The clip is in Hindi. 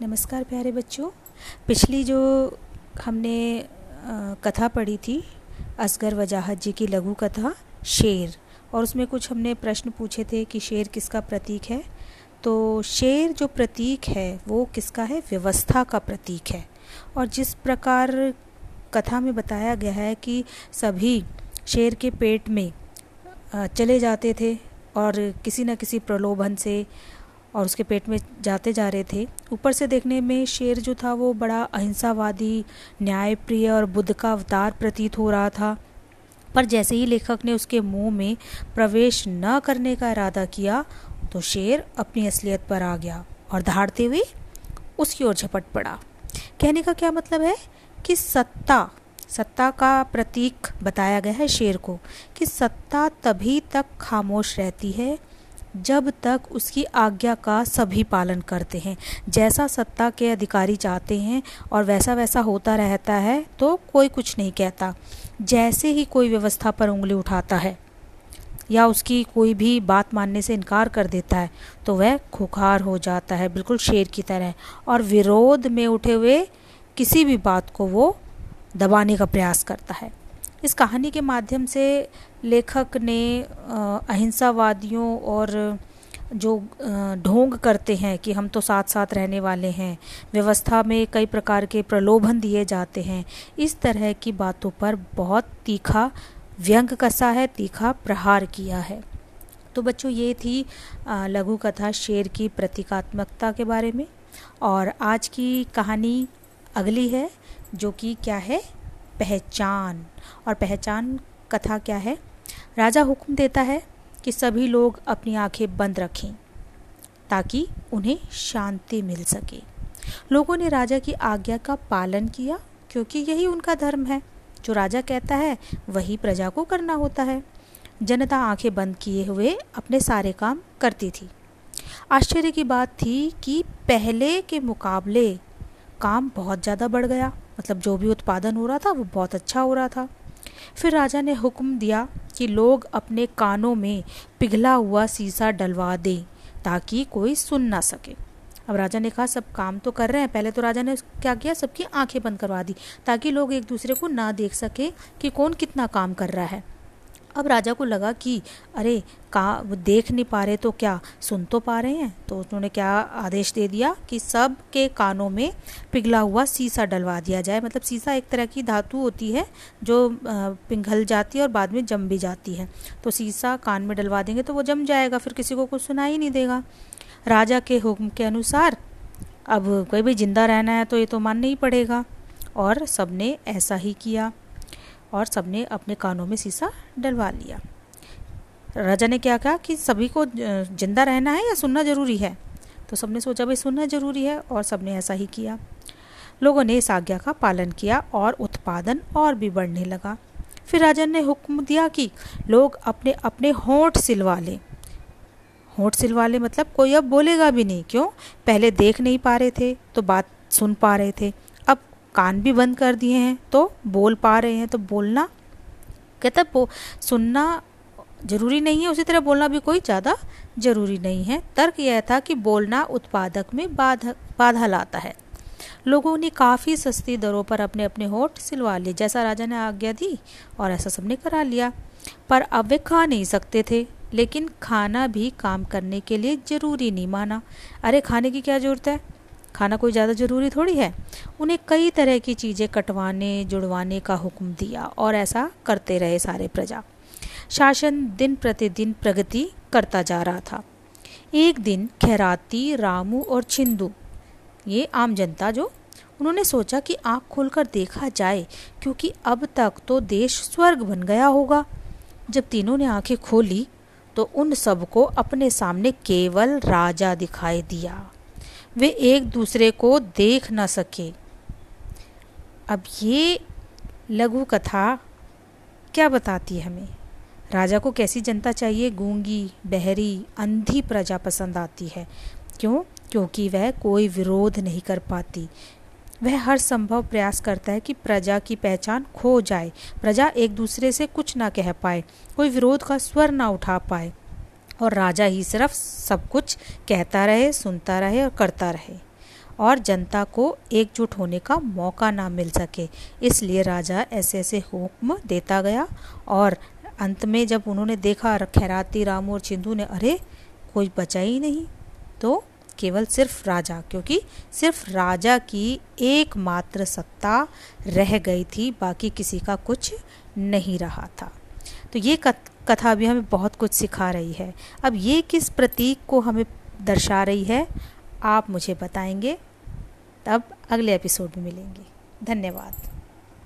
नमस्कार प्यारे बच्चों। पिछली जो हमने कथा पढ़ी थी, असगर वजाहत जी की लघु कथा, शेर, और उसमें कुछ हमने प्रश्न पूछे थे कि शेर किसका प्रतीक है तो शेर जो प्रतीक है, वो किसका है? व्यवस्था का प्रतीक है। और जिस प्रकार कथा में बताया गया है कि सभी शेर के पेट में चले जाते थे, और किसी न किसी प्रलोभन से और उसके पेट में जाते जा रहे थे। ऊपर से देखने में शेर जो था, वो बड़ा अहिंसावादी, न्यायप्रिय और बुद्ध का अवतार प्रतीत हो रहा था। पर जैसे ही लेखक ने उसके मुँह में प्रवेश न करने का इरादा किया तो शेर अपनी असलियत पर आ गया और दहाड़ते हुए उसकी ओर झपट पड़ा। कहने का क्या मतलब है? कि सत्ता सत्ता का प्रतीक बताया गया है शेर को, कि सत्ता तभी तक खामोश रहती है जब तक उसकी आज्ञा का सभी पालन करते हैं। जैसा सत्ता के अधिकारी चाहते हैं और वैसा वैसा होता रहता है तो कोई कुछ नहीं कहता। जैसे ही कोई व्यवस्था पर उंगली उठाता है या उसकी कोई भी बात मानने से इनकार कर देता है तो वह खुखार हो जाता है, बिल्कुल शेर की तरह। और विरोध में उठे हुए किसी भी बात को वो दबाने का प्रयास करता है। इस कहानी के माध्यम से लेखक ने अहिंसावादियों और जो ढोंग करते हैं कि हम तो साथ साथ रहने वाले हैं, व्यवस्था में कई प्रकार के प्रलोभन दिए जाते हैं, इस तरह की बातों पर बहुत तीखा व्यंग कसा है, तीखा प्रहार किया है। तो बच्चों, ये थी लघु कथा शेर की प्रतीकात्मकता के बारे में, और आज की कहानी अगली है, जो कि क्या है? पहचान। और पहचान कथा क्या है? राजा हुक्म देता है कि सभी लोग अपनी आँखें बंद रखें, ताकि उन्हें शांति मिल सके। लोगों ने राजा की आज्ञा का पालन किया, क्योंकि यही उनका धर्म है। जो राजा कहता है, वही प्रजा को करना होता है। जनता आँखें बंद किए हुए अपने सारे काम करती थी। आश्चर्य की बात थी कि पहले के मुकाबले काम बहुत ज़्यादा बढ़ गया। मतलब जो भी उत्पादन हो रहा था, वो बहुत अच्छा हो रहा था। फिर राजा ने हुक्म दिया कि लोग अपने कानों में पिघला हुआ सीसा डलवा दें, ताकि कोई सुन ना सके। अब राजा ने कहा, सब काम तो कर रहे हैं, पहले तो राजा ने क्या किया, सबकी आँखें बंद करवा दी, ताकि लोग एक दूसरे को ना देख सके कि कौन कितना काम कर रहा है। अब राजा को लगा कि, अरे, का, वो देख नहीं पा रहे तो क्या, सुन तो पा रहे हैं? तो उन्होंने क्या आदेश दे दिया कि सब के कानों में पिघला हुआ सीसा डलवा दिया जाए। मतलब सीसा एक तरह की धातु होती है जो पिघल जाती है और बाद में जम भी जाती है। तो सीसा कान में डलवा देंगे तो वो जम जाएगा, फिर किसी को कुछ सुनाई नहीं देगा। राजा के हुक्म के अनुसार, अब कोई भी ज़िंदा रहना है तो ये तो मानना ही पड़ेगा। और सबने ऐसा ही किया। और सबने अपने कानों में शीशा डलवा लिया। राजा ने क्या कहा कि सभी को ज़िंदा रहना है या सुनना ज़रूरी है? तो सबने सोचा, भाई, सुनना ज़रूरी है। और सबने ऐसा ही किया। लोगों ने इस आज्ञा का पालन किया और उत्पादन और भी बढ़ने लगा। फिर राजा ने हुक्म दिया कि लोग अपने अपने होंठ सिलवा लें। होंठ सिलवा लें मतलब कोई अब बोलेगा भी नहीं। क्यों? पहले देख नहीं पा रहे थे तो बात सुन पा रहे थे। कान भी बंद कर दिए हैं तो बोल पा रहे हैं तो बोलना कहता बो, सुनना ज़रूरी नहीं है उसी तरह बोलना भी कोई ज़्यादा ज़रूरी नहीं है। तर्क यह था कि बोलना उत्पादक में बाधा बाधा लाता है। लोगों ने काफ़ी सस्ती दरों पर अपने अपने होठ सिलवा लिए जैसा राजा ने आज्ञा दी और ऐसा सबने करा लिया। पर अब वे खा नहीं सकते थे लेकिन खाना भी काम करने के लिए ज़रूरी नहीं माना। अरे खाने की क्या ज़रूरत है? खाना कोई ज़्यादा ज़रूरी थोड़ी है। उन्हें कई तरह की चीज़ें कटवाने, जुड़वाने का हुक्म दिया और ऐसा करते रहे सारे प्रजा। शासन दिन प्रतिदिन प्रगति करता जा रहा था। एक दिन खैराती, रामू और छिंदू, ये आम जनता जो, उन्होंने सोचा कि आँख खोलकर देखा जाए, क्योंकि अब तक तो देश स्वर्ग बन गया होगा। जब तीनों ने आँखें खोली तो उन सबको अपने सामने केवल राजा दिखाई दिया। वे एक दूसरे को देख न सके। अब ये लघु कथा क्या बताती है हमें? राजा को कैसी जनता चाहिए? गूँगी, बहरी, अंधी प्रजा पसंद आती है। क्यों? क्योंकि वह कोई विरोध नहीं कर पाती। वह हर संभव प्रयास करता है कि प्रजा की पहचान खो जाए। प्रजा एक दूसरे से कुछ ना कह पाए, कोई विरोध का स्वर ना उठा पाए। और राजा ही सिर्फ़ सब कुछ कहता रहे, सुनता रहे और करता रहे। और जनता को एकजुट होने का मौका ना मिल सके, इसलिए राजा ऐसे ऐसे हुक्म देता गया। और अंत में जब उन्होंने देखा, खैराती रामू और चिंदू ने, अरे, कोई बचा ही नहीं। तो केवल सिर्फ़ राजा, क्योंकि सिर्फ़ राजा की एकमात्र सत्ता रह गई थी, बाकी किसी का कुछ नहीं रहा था। तो ये कथा भी हमें बहुत कुछ सिखा रही है। अब ये किस प्रतीक को हमें दर्शा रही है, आप मुझे बताएँगे। तब अगले एपिसोड में मिलेंगे। धन्यवाद।